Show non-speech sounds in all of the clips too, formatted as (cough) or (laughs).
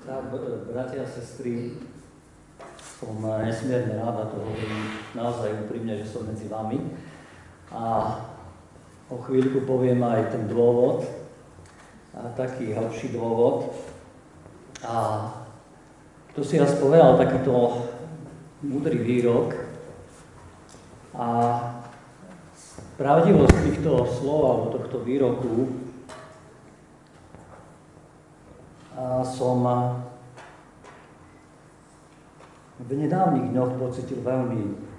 Tak, bratia a sestry, som nesmierne rád a to hovorím naozaj úprimne, že som medzi vami. A o chvíľku poviem aj ten dôvod, a taký hĺbší dôvod. A to si raz povedal takýto múdry výrok a pravdivosť týchto slov alebo tohto výroku a som v nedávnych dňoch pocitil veľmi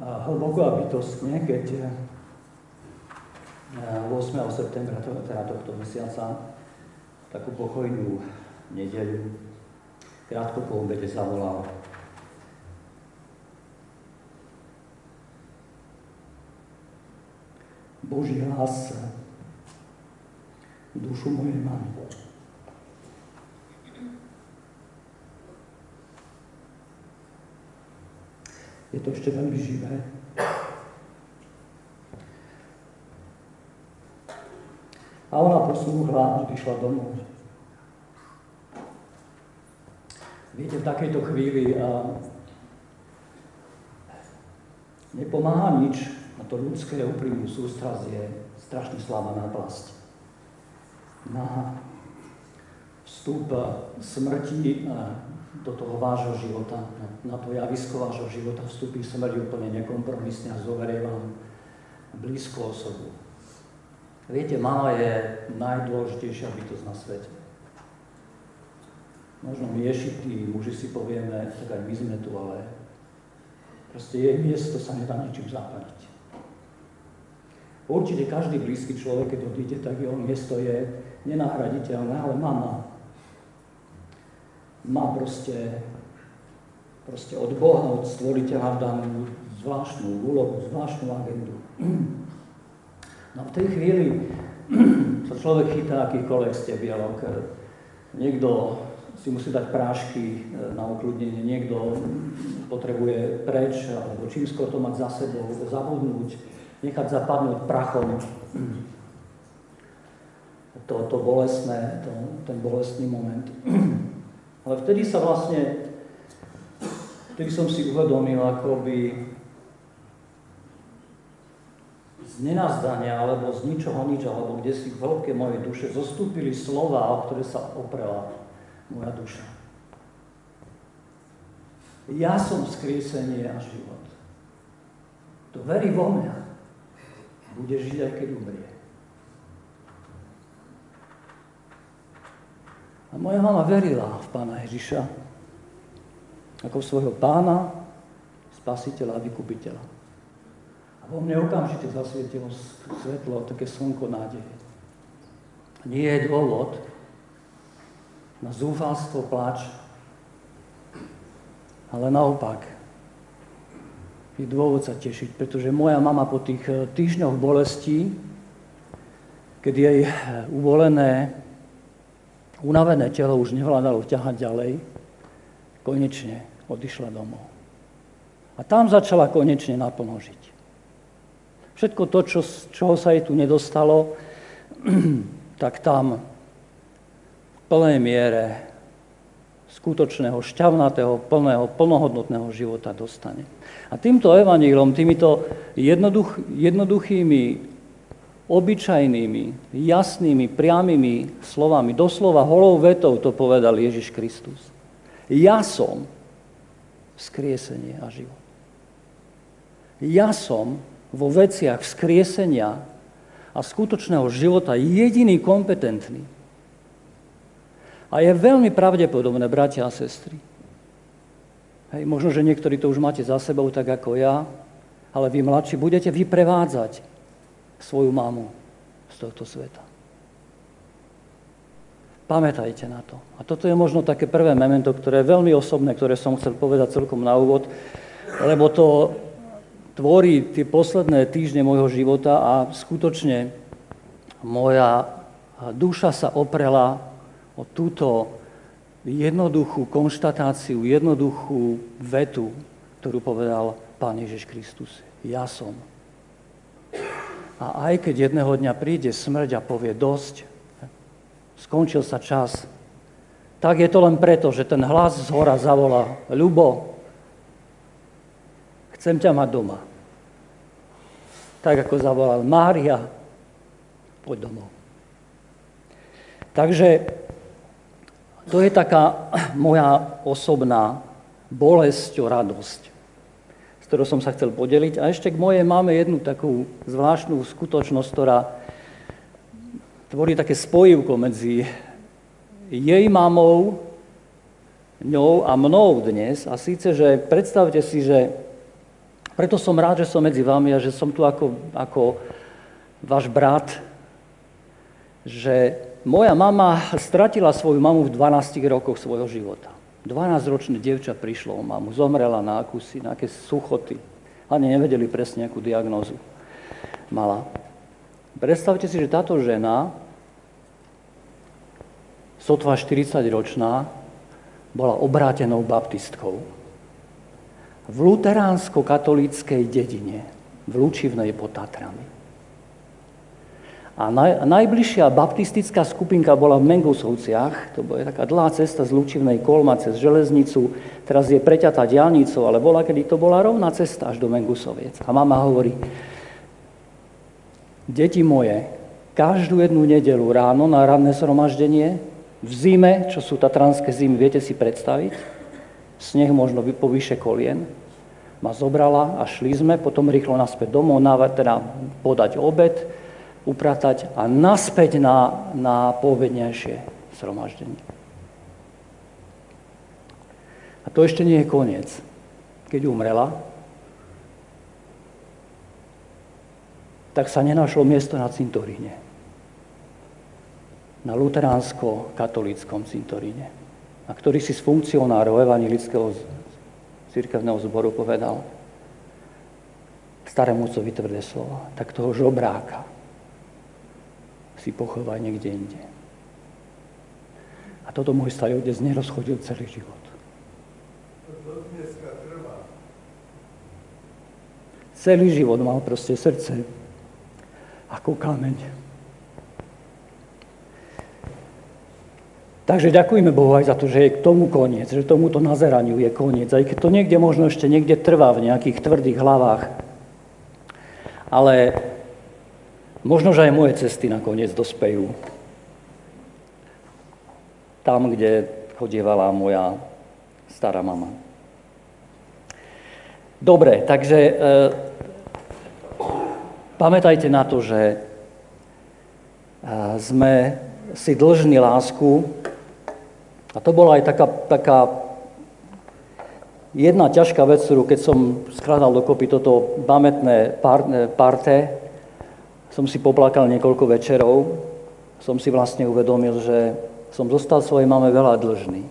hlboko a bytostne, keď 8. Eh, septembra, teda tohto mesiaca, takú pokojnú nedeľu, krátko po obede zavolal Boží hlas dušu mojej mamy. je to ešte veľmi živé. A ona poslúhla a odišla domov. Viete, v takejto chvíli a nepomáha nič to ľudské úprimnú sústraz je strašne slabá náplasť. Na vstup smrti do toho vášho života, na, to javisko vášho života vstúpi smrť úplne nekompromisne a zoberie vám blízku osobu. Viete, mama je najdôležitejšia bytosť na svete. Možno my ješití muži si povieme, tak aj my sme tu, ale proste jej miesto sa nedá ničím zaplniť. Určite každý blízky človek, keď odíde, tak jeho miesto je nenahraditeľné, ale mama má proste, proste od Boha, od stvoriteľa danú zvláštnu úlohu, zvláštnu agendu. No v tej chvíli (clears throat) sa človek chytá akýchkoľvek stebielok. Niekto si musí dať prášky e, na ukludnenie, niekto potrebuje preč, alebo čím skôr to mať za sebou, zabudnúť, nechať zapadnúť prachom. To, to bolestné, to, ten bolestný moment. Ale vtedy sa vlastne, vtedy som si uvedomil, akoby z nenazdania, alebo z ničoho nič, alebo kde si v hĺbke mojej duše zostúpili slova, o ktoré sa oprela moja duša. Ja som skriesenie a život. To verí vo mňa. Bude žiť aj keď umrie. A moja mama verila v pána Ježiša ako svojho pána, spasiteľa a vykupiteľa. A vo mne okamžite zasvietilo svetlo, také slnko nádeje. Nie je dôvod na zúfalstvo, plač, ale naopak je dôvod sa tešiť, pretože moja mama po tých eh, týždňoch bolestí, keď jej eh, uvolené unavené telo už nevládalo ťahať ďalej, konečne odišla domov. A tam začala konečne naplno žiť. Všetko to, čo, čoho sa jej tu nedostalo, (clears throat) tak tam v plnej miere skutočného, šťavnatého, plného, plnohodnotného života dostane. A týmto evanílom, týmito jednoduch, jednoduchými obyčajnými, jasnými, priamými slovami, doslova holou vetou to povedal Ježiš Kristus. Ja som vzkriesenie a život. Ja som vo veciach vzkriesenia a skutočného života jediný kompetentný. A je veľmi pravdepodobné, bratia a sestry, hej, možno, že niektorí to už máte za sebou tak ako ja, ale vy mladší budete vyprevádzať svoju mamu z tohto sveta. Pamätajte na to. A toto je možno také prvé memento, ktoré je veľmi osobné, ktoré som chcel povedať celkom na úvod, lebo to tvorí tie posledné týždne môjho života a skutočne moja duša sa oprela o túto jednoduchú konštatáciu, jednoduchú vetu, ktorú povedal Pán Ježiš Kristus. Ja som. A aj keď jedného dňa príde smrť a povie dosť, skončil sa čas, tak je to len preto, že ten hlas z hora zavolá, Ľubo, chcem ťa mať doma. Tak ako zavolal Mária, poď domov. Takže to je taká (clears throat) moja osobná bolesť o radosť, s ktorou som sa chcel podeliť. A ešte k mojej máme jednu takú zvláštnu skutočnosť, ktorá tvorí také spojivko medzi jej mamou, ňou a mnou dnes. A síce, že predstavte si, že preto som rád, že som medzi vami a že som tu ako, ako váš brat, že moja mama stratila svoju mamu v 12 rokoch svojho života. 12-ročné dievča prišlo o mamu, zomrela na akusy, na aké suchoty. Ani nevedeli presne, akú diagnózu mala. Predstavte si, že táto žena sotva 40-ročná, bola obrátenou baptistkou. V luteránsko-katolíckej dedine, v Lučivnej pod Tatrami. A naj, najbližšia baptistická skupinka bola v Mengusovciach, to bola taká dlhá cesta z Lučivnej Kolma cez železnicu, teraz je preťatá diálnicou, ale bola, kedy to bola rovná cesta až do Mengusoviec. A mama hovorí, deti moje, každú jednu nedelu ráno na ranné zhromaždenie v zime, čo sú tatranské zimy, viete si predstaviť? Sneh možno po kolien. Ma zobrala a šli sme, potom rýchlo naspäť domov, teda podať obed, upratať a naspäť na, na povednejšie zhromaždenie. A to ešte nie je koniec. Keď umrela, tak sa nenašlo miesto na cintoríne na luteránsko-katolíckom cintoríne. A ktorý si z funkcionárov evangelického církevného zboru povedal starému covi tvrdé slova, tak toho žobráka si pochovaj niekde inde. A toto môj starý otec nerozchodil celý život. Celý život mal proste srdce ako kameň. Takže ďakujeme Bohu aj za to, že je k tomu koniec, že tomuto nazeraniu je koniec, aj keď to niekde možno ešte niekde trvá v nejakých tvrdých hlavách. Ale možno, že aj moje cesty nakoniec dospejú tam, kde chodievala moja stará mama. Dobre, takže e, pamätajte na to, že e, sme si dlžní lásku a to bola aj taká, taká jedna ťažká vec, ktorú keď som skladal dokopy toto pamätné parte, som si poplakal niekoľko večerov, som si vlastne uvedomil, že som zostal svojej mame veľa dlžný.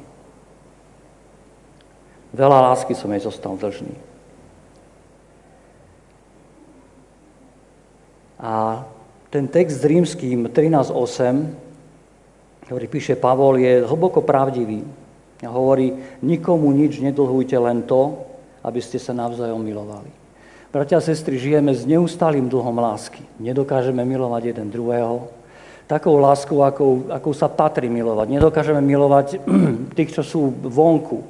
Veľa lásky som jej zostal dlžný. A ten text s rímským 13.8 ktorý píše Pavol, je hlboko pravdivý. A hovorí, nikomu nič nedlhujte len to, aby ste sa navzájom milovali. Bratia a sestry, žijeme s neustálým dlhom lásky. Nedokážeme milovať jeden druhého. Takou láskou, akou, akou sa patrí milovať. Nedokážeme milovať (clears throat) tých, čo sú vonku.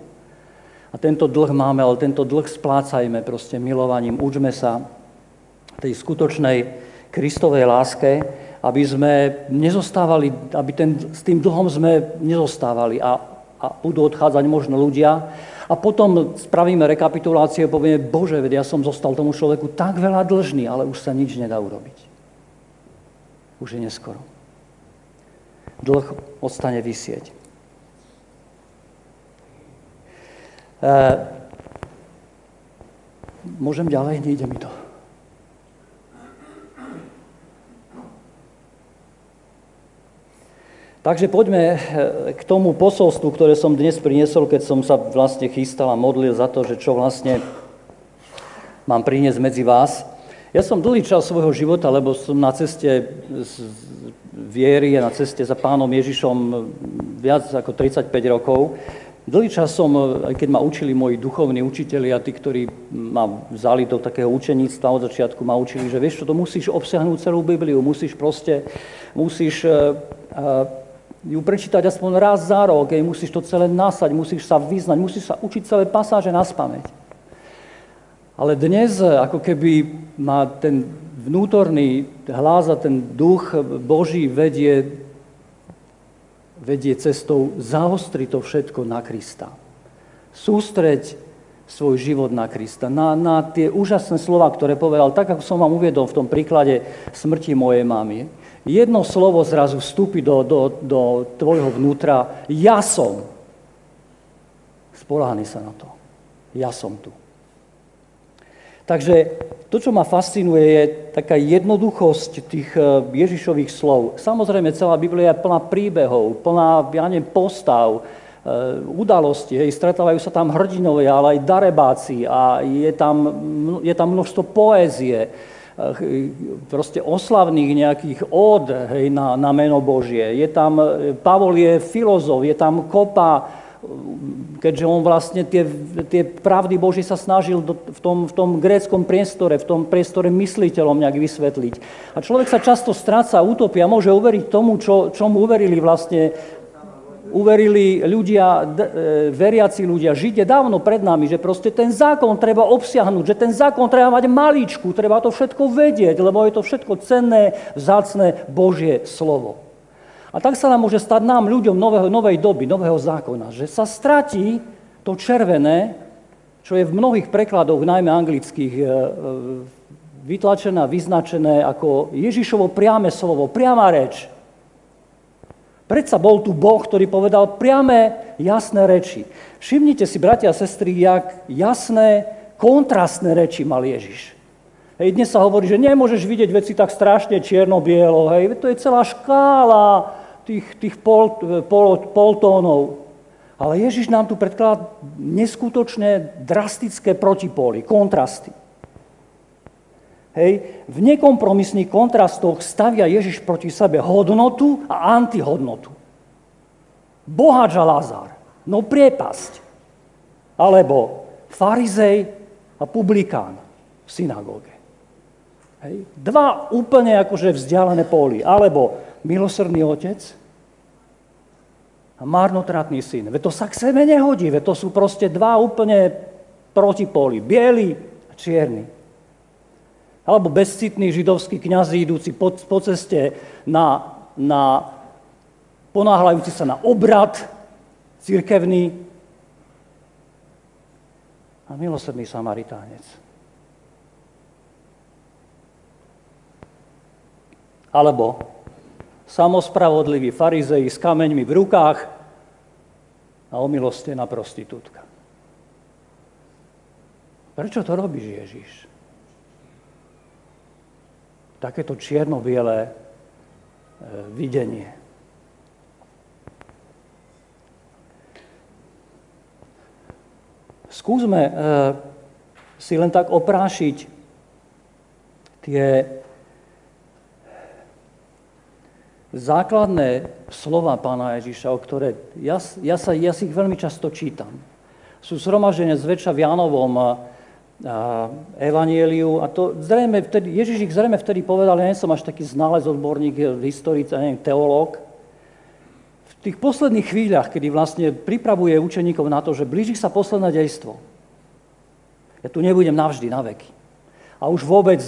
A tento dlh máme, ale tento dlh splácajme proste milovaním. Učme sa tej skutočnej Kristovej láske, aby sme nezostávali, aby ten, s tým dlhom sme nezostávali a, a budú odchádzať možno ľudia a potom spravíme rekapituláciu a povieme, Bože, ja som zostal tomu človeku tak veľa dlžný, ale už sa nič nedá urobiť. Už je neskoro. Dlh ostane vysieť. E, môžem ďalej? Nejde mi to. Takže poďme eh, k tomu posolstvu, ktoré som dnes priniesol, keď som sa vlastne chystal a modlil za to, že čo vlastne mám priniesť medzi vás. Ja som dlhý čas svojho života, lebo som na ceste z viery a na ceste za pánom Ježišom viac ako 35 rokov, Dlhý čas som, aj keď ma učili moji duchovní učiteľi a tí, ktorí ma vzali do takého učeníctva od začiatku, ma učili, že vieš čo, to musíš obsiahnuť celú Bibliu, musíš proste, musíš uh, ju prečítať aspoň raz za rok, aj musíš to celé nasať, musíš sa vyznať, musíš sa učiť celé pasáže na spameť. Ale dnes, ako keby ma ten vnútorný hlas a ten duch Boží vedie vedie cestou zaostri to všetko na Krista. Sústreď svoj život na Krista, na, na tie úžasné slova, ktoré povedal, tak ako som vám uviedol v tom príklade smrti mojej mamy. Jedno slovo zrazu vstúpi do, do, do tvojho vnútra. Ja som. Spoláhni sa na to. Ja som tu. Takže to, čo ma fascinuje, je taká jednoduchosť tých eh, Ježišových slov. Samozrejme, celá Biblia je plná príbehov, plná, ja neviem, postav, eh, udalosti. Hej, stretávajú sa tam hrdinovia, ale aj darebáci a je tam, je tam množstvo poézie, proste oslavných nejakých od hej, na, na meno Božie. Je tam, Pavol je filozof, je tam kopa keďže on vlastne tie, tie pravdy Boží sa snažil do, v, tom, v tom gréckom priestore, v tom priestore mysliteľom nejak vysvetliť. A človek sa často stráca, utopia, môže uveriť tomu, čo, čomu uverili vlastne uverili ľudia, e, veriaci ľudia, Židia dávno pred nami, že proste ten zákon treba obsiahnuť, že ten zákon treba mať maličku, treba to všetko vedieť, lebo je to všetko cenné, vzácne Božie slovo. A tak sa nám môže stať nám, ľuďom nového, novej doby, nového zákona, že sa stratí to červené, čo je v mnohých prekladoch, najmä anglických, e, e, vytlačené a vyznačené ako Ježišovo priame slovo, priama reč. Predsa bol tu Boh, ktorý povedal priame, jasné reči. Všimnite si, bratia a sestry, jak jasné, kontrastné reči mal Ježiš. Hej, dnes sa hovorí, že nemôžeš vidieť veci tak strašne čierno-bielo. Hej, to je celá škála tých, tých pol, pol, poltónov. Ale Ježiš nám tu predkladá neskutočne drastické protipóly, kontrasty. Hej, v nekompromisných kontrastoch stavia Ježiš proti sebe hodnotu a antihodnotu. Bohač a Lazar, no priepasť. Alebo farizej a publikán v synagóge. Hej. Dva úplne akože vzdialené póly. Alebo milosrdný otec a marnotratný syn. Veď to sa k sebe nehodí, veď to sú proste dva úplne protipóly, biely a čierny. Alebo bezcitný židovský kniaz idúci po, po ceste na, na ponáhľajúci sa na obrad církevný a milosrdný samaritánec. Alebo samospravodliví farizeji s kameňmi v rukách a omilostená prostitútka. Prečo to robíš, Ježiš? Takéto čierno-biele e, videnie. Skúsme e, si len tak oprášiť tie základné slova pána Ježiša, o ktoré ja, ja, sa, ja si ich veľmi často čítam. Sú zhromažené zväčša v a evanieliu a to zrejme vtedy, Ježiš ich zrejme vtedy povedal, ja nie som až taký znalec, odborník, historic, neviem, teológ. V tých posledných chvíľach, kedy vlastne pripravuje učeníkov na to, že blíži sa posledné dejstvo. Ja tu nebudem navždy, na veky. A už vôbec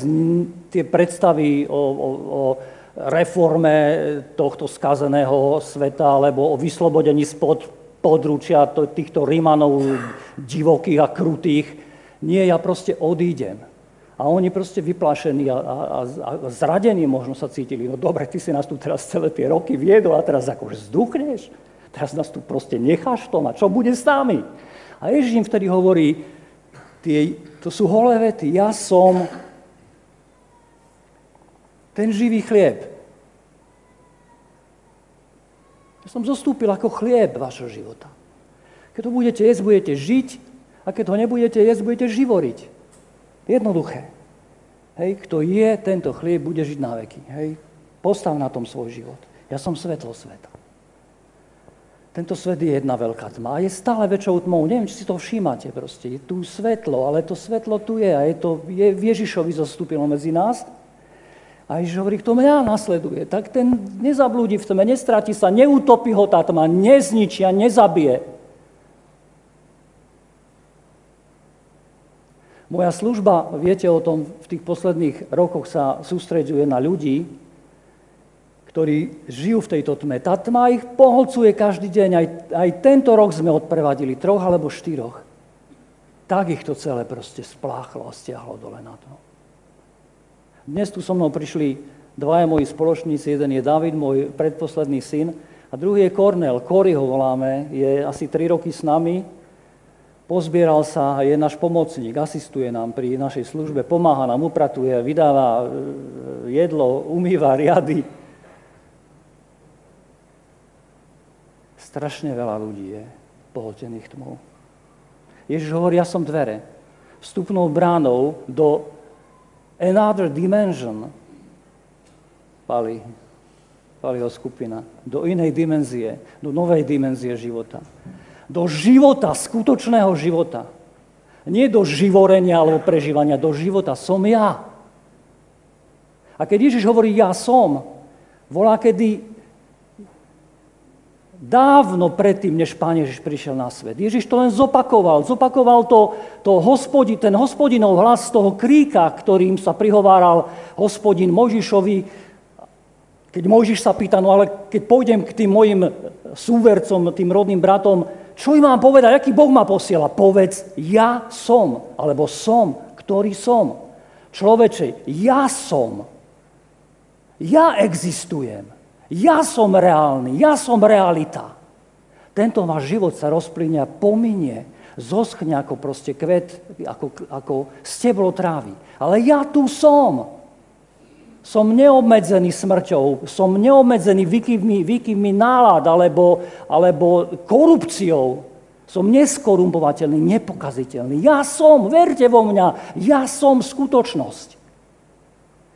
tie predstavy o, o, o reforme tohto skazeného sveta alebo o vyslobodení spod područia týchto Rímanov divokých a krutých. Nie, ja proste odídem. A oni proste vyplašení a, a, a zradení možno sa cítili. No dobre, ty si nás tu teraz celé tie roky viedol a teraz akože zduchneš? Teraz nás tu proste necháš to, a čo bude s nami? A Ježiš im vtedy hovorí, tie, to sú holé vety, ja som ten živý chlieb. Ja som zostúpil ako chlieb vašho života. Keď to budete jesť, budete žiť a keď to nebudete jesť, budete živoriť. Jednoduché. Hej, kto je tento chlieb, bude žiť na veky. Hej, postav na tom svoj život. Ja som svetlo sveta. tento svet je jedna veľká tma a je stále väčšou tmou. Neviem, či si to všímate proste. Je tu svetlo, ale to svetlo tu je a je to je Ježišovi zostúpilo medzi nás. A Ježiš hovorí, kto mňa nasleduje, tak ten nezablúdi v tme, nestráti sa, neutopí ho tá tma, nezničia, nezabije. Moja služba, viete o tom, v tých posledných rokoch sa sústreďuje na ľudí, ktorí žijú v tejto tme. Tá tma ich poholcuje každý deň. Aj, aj tento rok sme odprevadili troch alebo štyroch. Tak ich to celé proste spláchlo a stiahlo dole na to. Dnes tu so mnou prišli dvaja moji spoločníci. Jeden je David, môj predposledný syn, a druhý je Kornel. Kory ho voláme, je asi tri roky s nami. Pozbieral sa a je náš pomocník, asistuje nám pri našej službe, pomáha nám, upratuje, vydáva e, jedlo, umýva riady. Strašne veľa ľudí je pohltených tmou. Ježiš hovorí, ja som dvere. Vstupnou bránou do another dimension, Pali, Paliho skupina, do inej dimenzie, do novej dimenzie života. Do života, skutočného života. Nie do živorenia alebo prežívania, do života. Som ja. A keď Ježiš hovorí ja som, volá, kedy Dávno predtým, než Pán Ježiš prišiel na svet. Ježiš to len zopakoval. Zopakoval to, to hospodi, ten hospodinov hlas z toho kríka, ktorým sa prihováral hospodin Možišovi. Keď Mojžiš sa pýta, no ale keď pôjdem k tým mojim súvercom, tým rodným bratom, čo im mám povedať, aký Boh ma posiela? Povedz, ja som, alebo som, ktorý som. Človeče, ja som. Ja existujem. Ja som reálny, ja som realita. Tento váš život sa rozplyne a pominie, zoschne ako proste kvet, ako, ako steblo trávy. Ale ja tu som. Som neobmedzený smrťou, som neobmedzený výkyvmi, výkyvmi nálad alebo, alebo korupciou. Som neskorumpovateľný, nepokaziteľný. Ja som, verte vo mňa, ja som skutočnosť.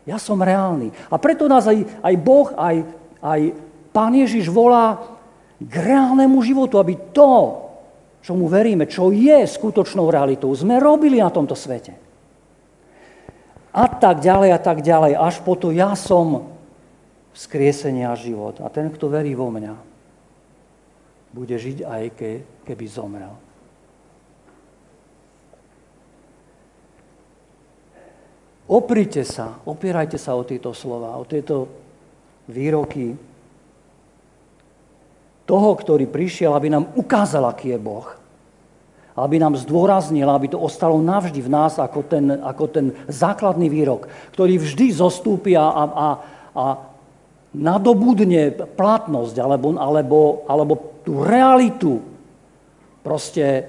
Ja som reálny. A preto nás aj, aj Boh, aj aj Pán Ježiš volá k reálnemu životu, aby to, čo mu veríme, čo je skutočnou realitou, sme robili na tomto svete. A tak ďalej a tak ďalej, až po to ja som vzkriesenie a život. A ten, kto verí vo mňa, bude žiť aj ke, keby zomrel. Oprite sa, opierajte sa o tieto slova, o tieto výroky toho, ktorý prišiel, aby nám ukázal, aký je Boh. Aby nám zdôraznil, aby to ostalo navždy v nás ako ten, ako ten základný výrok, ktorý vždy zostúpi a, a, a nadobudne platnosť alebo, alebo, alebo tú realitu proste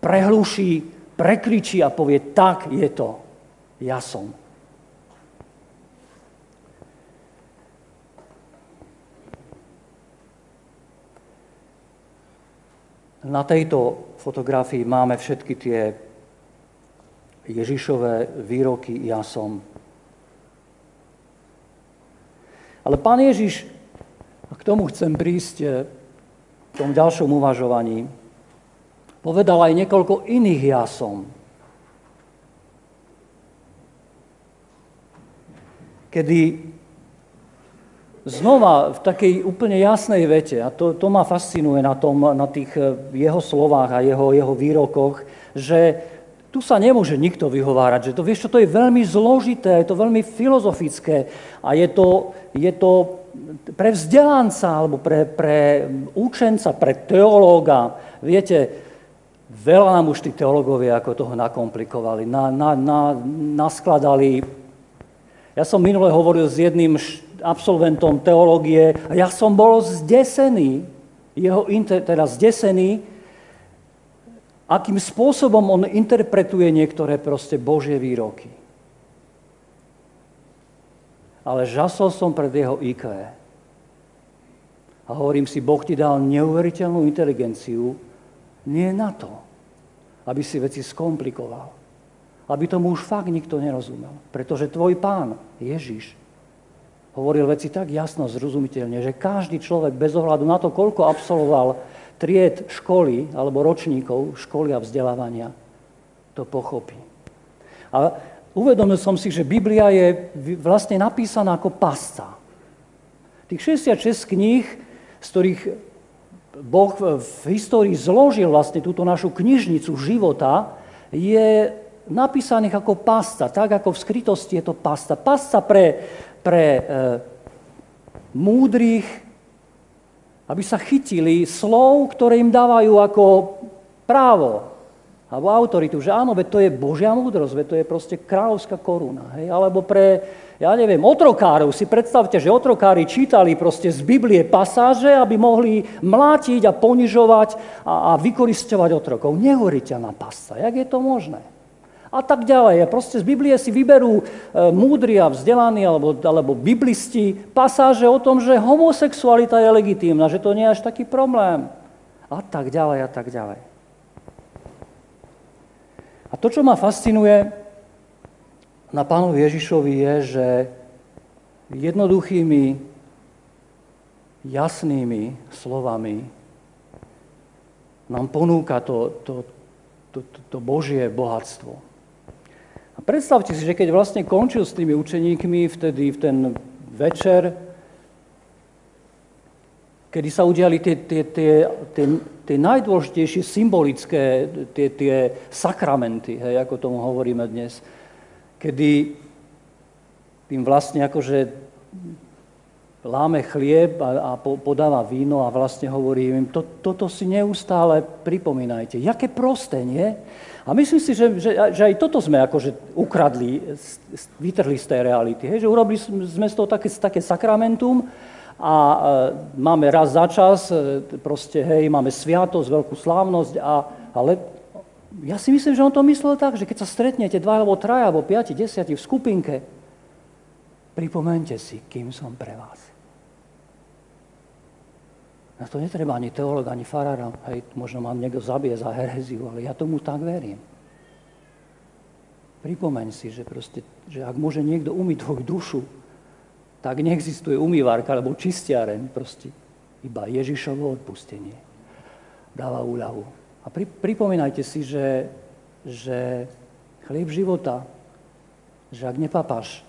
prehluší, prekričí a povie, tak je to, ja som. Na tejto fotografii máme všetky tie Ježišové výroky ja som. Ale pán Ježiš, a k tomu chcem prísť eh, v tom ďalšom uvažovaní, povedal aj niekoľko iných ja som. Kedy znova v takej úplne jasnej vete, a to, to ma fascinuje na, tom, na tých eh, jeho slovách a jeho, jeho výrokoch, že tu sa nemôže nikto vyhovárať, že to, vieš čo, to je veľmi zložité, je to veľmi filozofické a je to, je to pre vzdelanca alebo pre, pre učenca, pre teológa. Viete, veľa nám už tí teológovia ako toho nakomplikovali, na, na, na, naskladali. Ja som minule hovoril s jedným absolventom teológie a ja som bol zdesený, jeho inter, teda zdesený, akým spôsobom on interpretuje niektoré proste Božie výroky. Ale žasol som pred jeho IQ. A hovorím si, Boh ti dal neuveriteľnú inteligenciu, nie na to, aby si veci skomplikoval. Aby tomu už fakt nikto nerozumel. Pretože tvoj pán, Ježiš, hovoril veci tak jasno, zrozumiteľne, že každý človek bez ohľadu na to, koľko absolvoval tried školy alebo ročníkov školy a vzdelávania, to pochopí. A uvedomil som si, že Biblia je vlastne napísaná ako pasca. Tých 66 kníh, z ktorých Boh v histórii zložil vlastne túto našu knižnicu života, je napísaných ako pasta, tak ako v skrytosti je to pasta. Pasta pre, pre e, múdrych, aby sa chytili slov, ktoré im dávajú ako právo alebo autoritu, že áno, veď to je Božia múdrosť, veď to je proste kráľovská koruna. Hej? Alebo pre, ja neviem, otrokárov. Si predstavte, že otrokári čítali proste z Biblie pasáže, aby mohli mlátiť a ponižovať a, a vykoristovať otrokov. Neuveriteľná pasta. Jak je to možné? A tak ďalej. A proste z Biblie si vyberú e, múdri a vzdelaní alebo, alebo biblisti pasáže o tom, že homosexualita je legitímna, že to nie je až taký problém. A tak ďalej, a tak ďalej. A to, čo ma fascinuje na pánovi Ježišovi je, že jednoduchými, jasnými slovami nám ponúka to, to, to, to, to Božie bohatstvo. Predstavte si, že keď vlastne končil s tými učeníkmi vtedy v ten večer, kedy sa udiali tie, tie, tie, tie, tie najdôležitejšie symbolické tie, tie sakramenty, hej, ako tomu hovoríme dnes, kedy tým vlastne akože láme chlieb a, a podáva víno a vlastne hovorí im, to, toto si neustále pripomínajte. Jaké prosté, nie? A myslím si, že, že, že aj toto sme akože ukradli, vytrhli z tej reality. Hej? Že urobili sme z toho také, také sakramentum a e, máme raz za čas, e, proste, hej, máme sviatosť, veľkú slávnosť, a, ale ja si myslím, že on to myslel tak, že keď sa stretnete dva alebo traja, alebo piati, desiati v skupinke, pripomente si, kým som pre vás. Na to netreba ani teológ, ani farára. Hej, možno mám niekto zabije za hereziu, ale ja tomu tak verím. Pripomeň si, že, proste, že ak môže niekto umyť tvoju dušu, tak neexistuje umývarka alebo čistiareň. Proste iba Ježišovo odpustenie dáva úľavu. A pri, pripomínajte si, že, že chlieb života, že ak nepapáš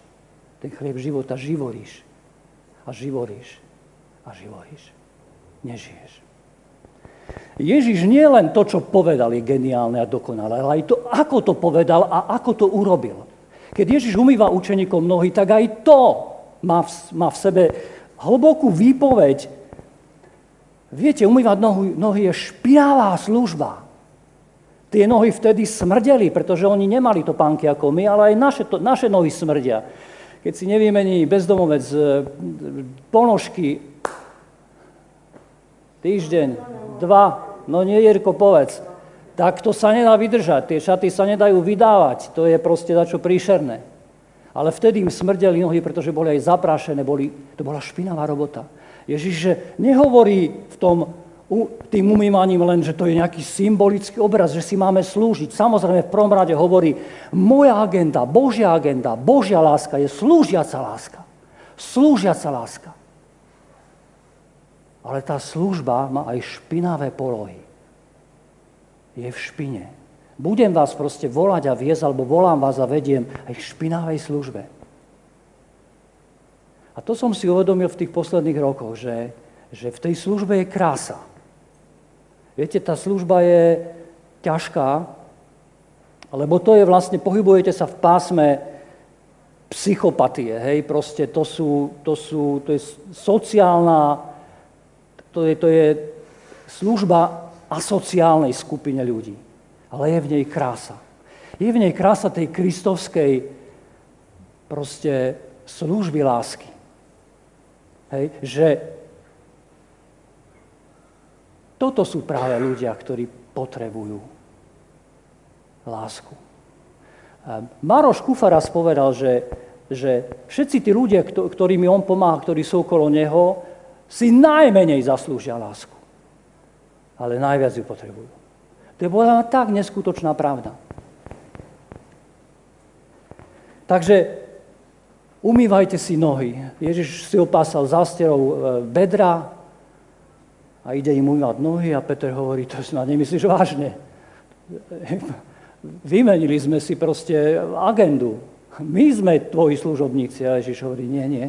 ten chlieb života, živoríš a živoríš a živoríš. Nežiješ. Ježiš nie len to, čo povedal, je geniálne a dokonalé, ale aj to, ako to povedal a ako to urobil. Keď Ježiš umýva učeníkom nohy, tak aj to má v, má v sebe hlbokú výpoveď Viete, umývať nohy, nohy je špinavá služba. Tie nohy vtedy smrdeli, pretože oni nemali to pánky ako my, ale aj naše, to, naše nohy smrdia. Keď si nevymení bezdomovec e, ponožky, týždeň, dva, no nie, Jirko, povedz, tak to sa nedá vydržať, tie šaty sa nedajú vydávať, to je proste dačo príšerné. Ale vtedy im smrdeli nohy, pretože boli aj zaprášené, boli, to bola špinavá robota. Ježiš že nehovorí v tom tým umývaním len, že to je nejaký symbolický obraz, že si máme slúžiť. Samozrejme v prvom rade hovorí, moja agenda, Božia agenda, Božia láska je slúžiaca láska. Slúžiaca láska. Ale tá služba má aj špinavé polohy. Je v špine. Budem vás proste volať a viesť, alebo volám vás a vediem aj v špinavej službe. A to som si uvedomil v tých posledných rokoch, že, že v tej službe je krása. Viete, tá služba je ťažká, lebo to je vlastne, pohybujete sa v pásme psychopatie, hej, proste to sú, to sú, to je sociálna, to je, to je služba asociálnej skupine ľudí. Ale je v nej krása. Je v nej krása tej kristovskej proste služby lásky. Hej, že toto sú práve ľudia, ktorí potrebujú lásku. Maroš Kufaras povedal, že, že všetci tí ľudia, ktorými on pomáha, ktorí sú okolo neho, si najmenej zaslúžia lásku. Ale najviac ju potrebujú. To je bola tak neskutočná pravda. Takže umývajte si nohy. Ježiš si opásal zásterou e, bedra a ide im umývať nohy a Peter hovorí, to snad nemyslíš vážne. (laughs) Vymenili sme si proste agendu. My sme tvoji služobníci. A Ježiš hovorí, nie, nie.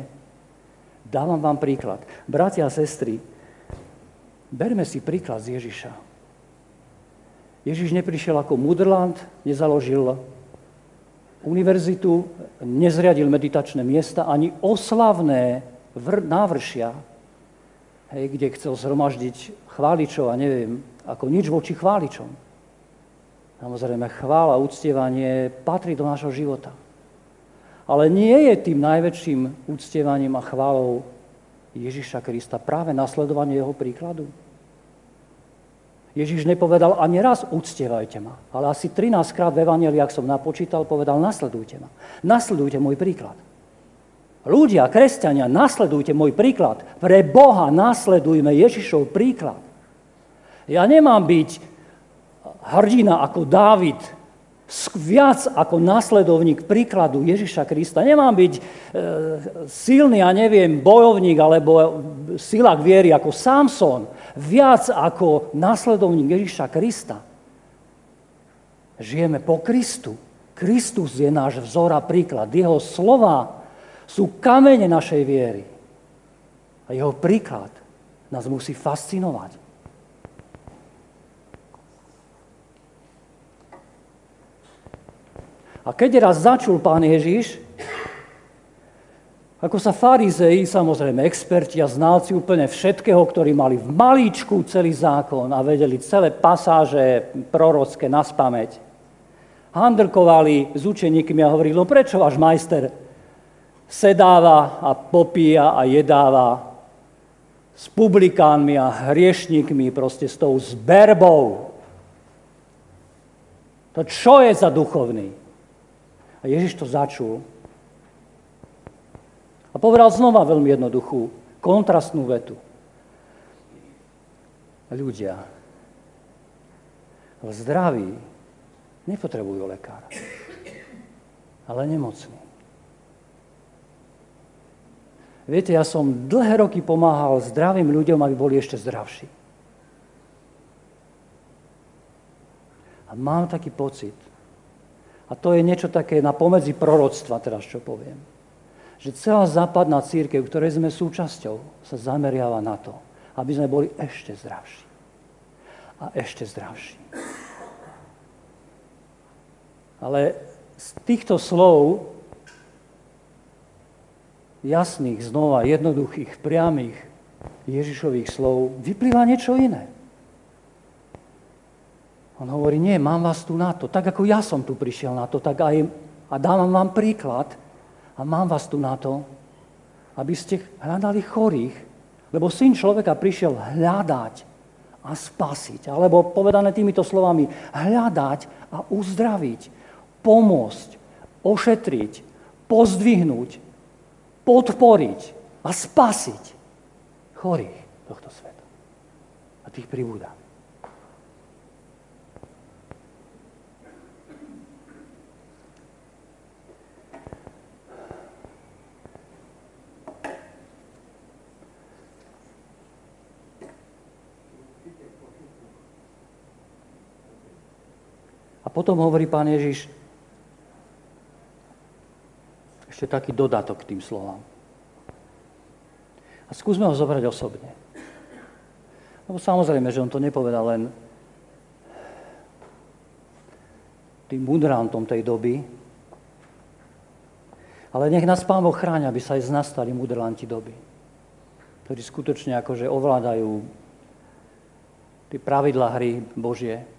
Dávam vám príklad. Bratia a sestry, berme si príklad z Ježiša. Ježiš neprišiel ako mudrland, nezaložil univerzitu, nezriadil meditačné miesta, ani oslavné návršia, hej, kde chcel zhromaždiť chváličov a neviem, ako nič voči chváličom. Samozrejme, chvála, uctievanie patrí do nášho života. Ale nie je tým najväčším uctievaním a chválou Ježiša Krista práve nasledovanie jeho príkladu. Ježiš nepovedal ani raz uctievajte ma, ale asi 13 krát v ak som napočítal, povedal nasledujte ma. Nasledujte môj príklad. Ľudia, kresťania, nasledujte môj príklad. Pre Boha nasledujme Ježišov príklad. Ja nemám byť hrdina ako Dávid, viac ako následovník príkladu Ježiša Krista. Nemám byť e, silný, a neviem, bojovník alebo silák viery ako Samson. Viac ako následovník Ježiša Krista. Žijeme po Kristu. Kristus je náš vzor a príklad. Jeho slova sú kamene našej viery. A jeho príklad nás musí fascinovať. A keď raz začul pán Ježiš, ako sa farizei, samozrejme experti a znalci úplne všetkého, ktorí mali v malíčku celý zákon a vedeli celé pasáže prorocké na spameť, handrkovali s učeníkmi a hovorili, no prečo váš majster sedáva a popíja a jedáva s publikánmi a hriešníkmi, proste s tou zberbou. To čo je za duchovný? A Ježiš to začul. A povedal znova veľmi jednoduchú, kontrastnú vetu. Ľudia v zdraví nepotrebujú lekára, ale nemocní. Viete, ja som dlhé roky pomáhal zdravým ľuďom, aby boli ešte zdravší. A mám taký pocit, a to je niečo také na pomedzi proroctva, teraz čo poviem. Že celá západná církev, ktorej sme súčasťou, sa zameriava na to, aby sme boli ešte zdravší. A ešte zdravší. Ale z týchto slov, jasných, znova, jednoduchých, priamých Ježišových slov, vyplýva niečo iné. On hovorí, nie, mám vás tu na to. Tak ako ja som tu prišiel na to, tak aj a dávam vám príklad a mám vás tu na to, aby ste hľadali chorých, lebo syn človeka prišiel hľadať a spasiť. Alebo povedané týmito slovami, hľadať a uzdraviť, pomôcť, ošetriť, pozdvihnúť, podporiť a spasiť chorých tohto sveta. A tých pribúda. Potom hovorí pán Ježiš ešte taký dodatok k tým slovám. A skúsme ho zobrať osobne. Lebo samozrejme, že on to nepovedal len tým mudrantom tej doby, ale nech nás Pán Boh chráňa, aby sa aj z nás stali mudrlanti doby, ktorí skutočne akože ovládajú tie pravidlá hry Božie,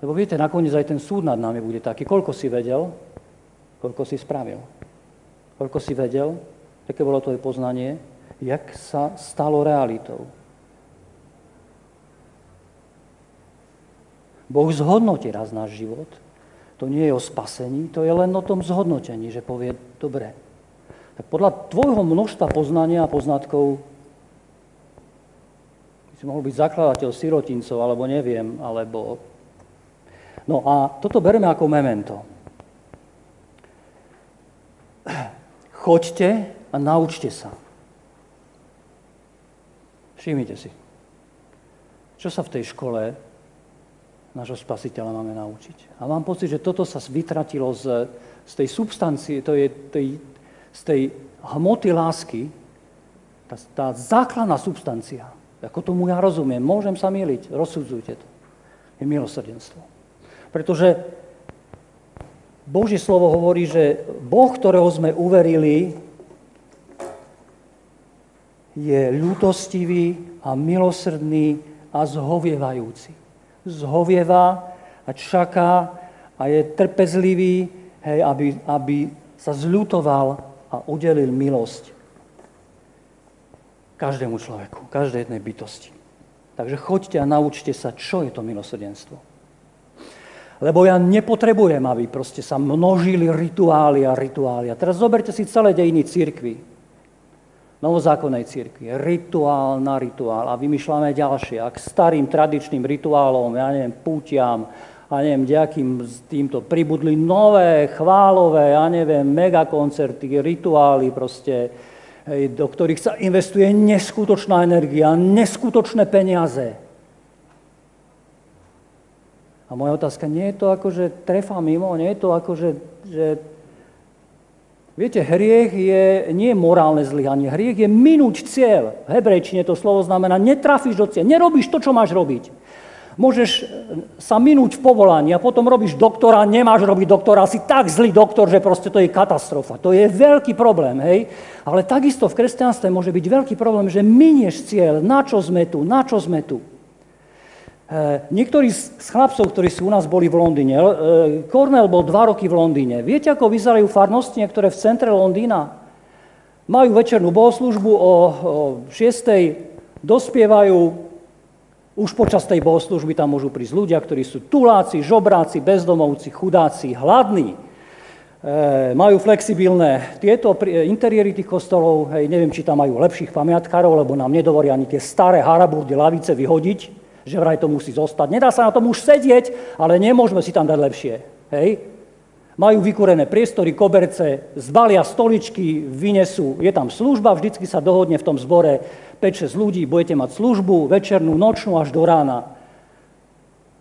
lebo viete, nakoniec aj ten súd nad nami bude taký. Koľko si vedel, koľko si spravil. Koľko si vedel, aké bolo tvoje poznanie, jak sa stalo realitou. Boh zhodnotí raz náš život. To nie je o spasení, to je len o tom zhodnotení, že povie, dobre, tak podľa tvojho množstva poznania a poznatkov si mohol byť zakladateľ sirotincov, alebo neviem, alebo No a toto bereme ako memento. choďte a naučte sa. Všimnite si. Čo sa v tej škole nášho spasiteľa máme naučiť? A mám pocit, že toto sa vytratilo z, z tej substancie, to je tej, z tej hmoty lásky, tá, tá základná substancia, ako tomu ja rozumiem, môžem sa miliť, rozsudzujte to, je milosrdenstvo. Pretože Božie slovo hovorí, že Boh, ktorého sme uverili, je ľútostivý a milosrdný a zhovievajúci. Zhovieva a čaká a je trpezlivý, hej, aby, aby sa zľutoval a udelil milosť každému človeku, každej jednej bytosti. Takže choďte a naučte sa, čo je to milosrdenstvo. Lebo ja nepotrebujem, aby proste sa množili rituály a rituály. A teraz zoberte si celé dejiny církvy, novozákonnej církvi. Rituál na rituál. A vymýšľame ďalšie. Ak starým tradičným rituálom, ja neviem, pútiam, a neviem, nejakým týmto pribudli nové, chválové, ja neviem, megakoncerty, rituály proste, do ktorých sa investuje neskutočná energia, neskutočné peniaze. A moja otázka, nie je to ako, že trefa mimo, nie je to ako, že, Viete, hriech je nie morálne zlyhanie, hriech je minúť cieľ. V hebrejčine to slovo znamená, netrafíš do cieľa, nerobíš to, čo máš robiť. Môžeš sa minúť v povolaní a potom robíš doktora, nemáš robiť doktora, si tak zlý doktor, že proste to je katastrofa. To je veľký problém, hej? Ale takisto v kresťanstve môže byť veľký problém, že minieš cieľ, na čo sme tu, na čo sme tu. Eh, niektorí z chlapcov, ktorí sú u nás boli v Londýne, eh, Cornell bol dva roky v Londýne. Viete, ako vyzerajú farnosti niektoré v centre Londýna? Majú večernú bohoslužbu o, o 6. dospievajú, už počas tej bohoslužby tam môžu prísť ľudia, ktorí sú tuláci, žobráci, bezdomovci, chudáci, hladní. E, majú flexibilné tieto interiéry tých kostolov, hej, neviem, či tam majú lepších pamiatkárov, lebo nám nedovoria ani tie staré haraburdy lavice vyhodiť, že vraj to musí zostať. Nedá sa na tom už sedieť, ale nemôžeme si tam dať lepšie. Hej? Majú vykúrené priestory, koberce, zbalia stoličky, vynesú, je tam služba, vždycky sa dohodne v tom zbore 5-6 ľudí, budete mať službu, večernú, nočnú až do rána.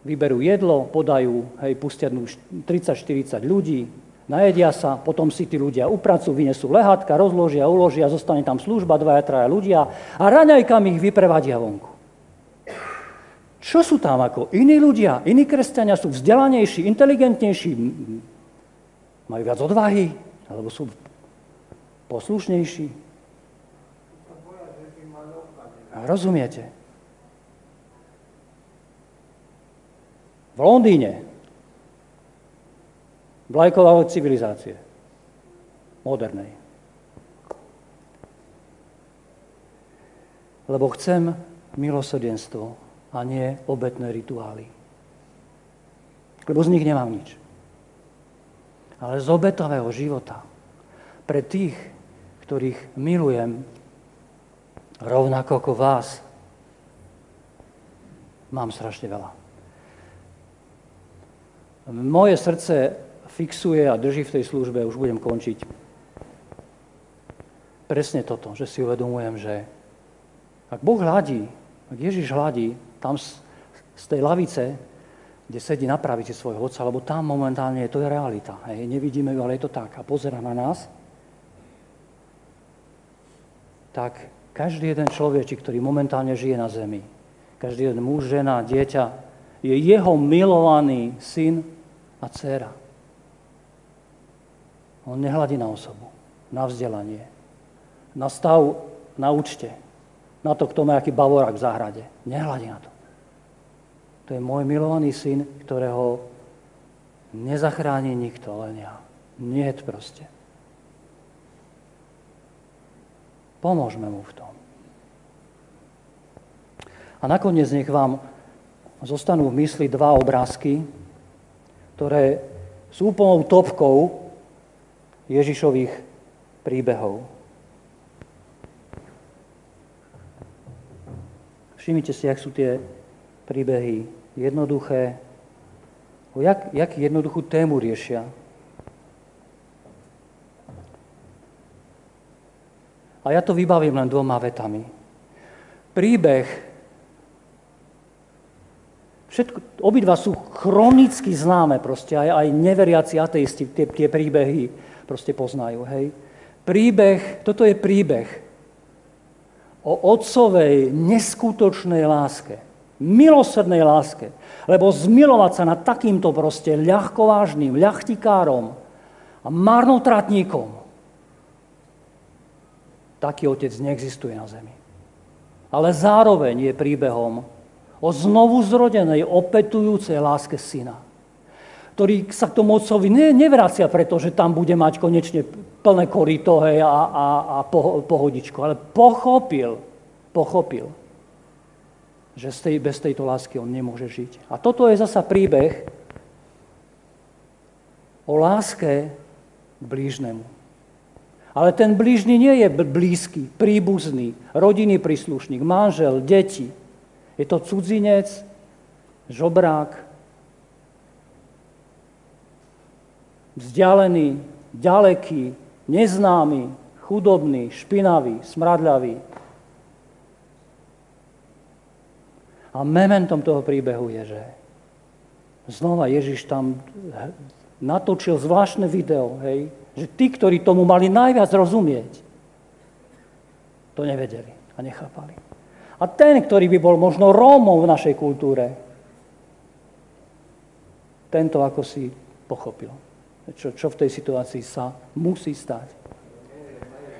Vyberú jedlo, podajú, hej, pustia 30-40 ľudí, najedia sa, potom si tí ľudia upracujú, vynesú lehátka, rozložia, uložia, zostane tam služba, dvaja, traja ľudia a raňajkami ich vyprevadia vonku. Čo sú tam ako iní ľudia, iní kresťania sú vzdelanejší, inteligentnejší, majú viac odvahy, alebo sú poslušnejší. Rozumiete? V Londýne vlajková civilizácie modernej. Lebo chcem milosrdenstvo a nie obetné rituály. Lebo z nich nemám nič. Ale z obetového života pre tých, ktorých milujem, rovnako ako vás, mám strašne veľa. Moje srdce fixuje a drží v tej službe, už budem končiť, presne toto, že si uvedomujem, že ak Boh hladí, ak Ježiš hladí, tam z, z tej lavice, kde sedí na pravici svojho otca, lebo tam momentálne to je realita. Hej, nevidíme ju, ale je to tak. A pozera na nás, tak každý jeden človek, ktorý momentálne žije na zemi, každý jeden muž, žena, dieťa, je jeho milovaný syn a dcéra. On nehľadí na osobu, na vzdelanie, na stav na účte, na to, kto má aký bavorák v záhrade. Nehľadí na to. To je môj milovaný syn, ktorého nezachráni nikto, len ja. Nie proste. Pomôžme mu v tom. A nakoniec nech vám zostanú v mysli dva obrázky, ktoré sú úplnou topkou Ježišových príbehov. Všimnite si, ak sú tie príbehy jednoduché, o jak, jak jednoduchú tému riešia. A ja to vybavím len dvoma vetami. Príbeh, všetko, obidva sú chronicky známe proste, aj, aj neveriaci ateisti tie, tie príbehy proste poznajú, hej. Príbeh, toto je príbeh o otcovej neskutočnej láske, milosrdnej láske. Lebo zmilovať sa nad takýmto proste ľahkovážnym, ľachtikárom a marnotratníkom, taký otec neexistuje na zemi. Ale zároveň je príbehom o znovu zrodenej, opetujúcej láske syna ktorý sa k tomu otcovi ne, nevracia, pretože tam bude mať konečne plné korito hej, a, a, a po, pohodičku, ale pochopil, pochopil, že z tej, bez tejto lásky on nemôže žiť. A toto je zasa príbeh o láske k blížnemu. Ale ten blížny nie je blízky, príbuzný, rodinný príslušník, manžel, deti. Je to cudzinec, žobrák, vzdialený, ďaleký, neznámy, chudobný, špinavý, smradľavý. A mementom toho príbehu je, že znova Ježiš tam natočil zvláštne video, hej, že tí, ktorí tomu mali najviac rozumieť, to nevedeli a nechápali. A ten, ktorý by bol možno Rómom v našej kultúre, tento ako si pochopil čo, čo v tej situácii sa musí stať.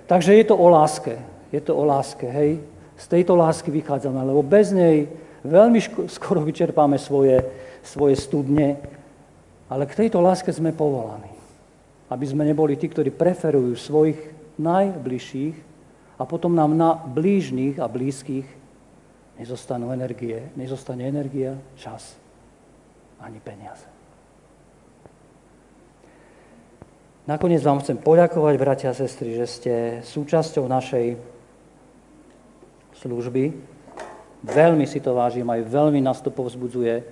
Takže je to o láske. Je to o láske, hej. Z tejto lásky vychádzame, lebo bez nej veľmi ško- (laughs) skoro vyčerpáme svoje, svoje studne, ale k tejto láske sme povolaní. Aby sme neboli tí, ktorí preferujú svojich najbližších a potom nám na blížnych a blízkych nezostanú energie, nezostane energia, čas ani peniaze. Nakoniec vám chcem poďakovať, bratia a sestry, že ste súčasťou našej služby. Veľmi si to vážim, aj veľmi nás to povzbudzuje,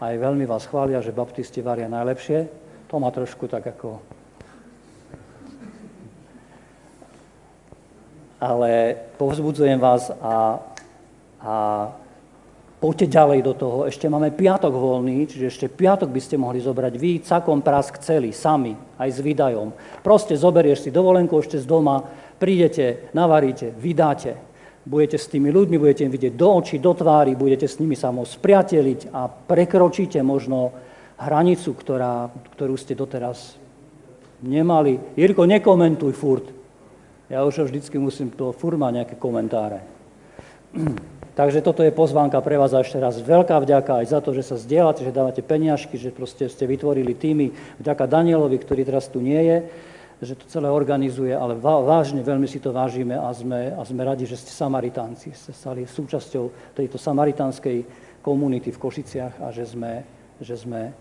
aj veľmi vás chvália, že baptisti varia najlepšie. To má trošku tak ako... Ale povzbudzujem vás a, a Poďte ďalej do toho, ešte máme piatok voľný, čiže ešte piatok by ste mohli zobrať vy, cakom prask celý, sami, aj s výdajom. Proste zoberieš si dovolenku ešte z doma, prídete, navaríte, vydáte. Budete s tými ľuďmi, budete im vidieť do očí, do tvári, budete s nimi sa môcť spriateliť a prekročíte možno hranicu, ktorá, ktorú ste doteraz nemali. Jirko, nekomentuj furt. Ja už vždycky musím to furt mať nejaké komentáre. (clears throat) Takže toto je pozvánka pre vás a ešte raz veľká vďaka aj za to, že sa zdieľate, že dávate peniažky, že proste ste vytvorili týmy. Vďaka Danielovi, ktorý teraz tu nie je, že to celé organizuje, ale vážne veľmi si to vážime a sme, a sme radi, že ste Samaritánci, ste stali súčasťou tejto samaritánskej komunity v Košiciach a že sme, že sme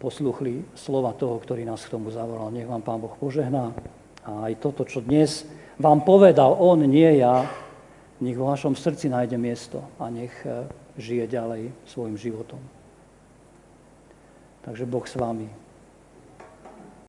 posluchli slova toho, ktorý nás k tomu zavolal. Nech vám Pán Boh požehná. A aj toto, čo dnes vám povedal On, nie ja, nech vo vašom srdci nájde miesto a nech e, žije ďalej svojim životom. Takže Boh s vami.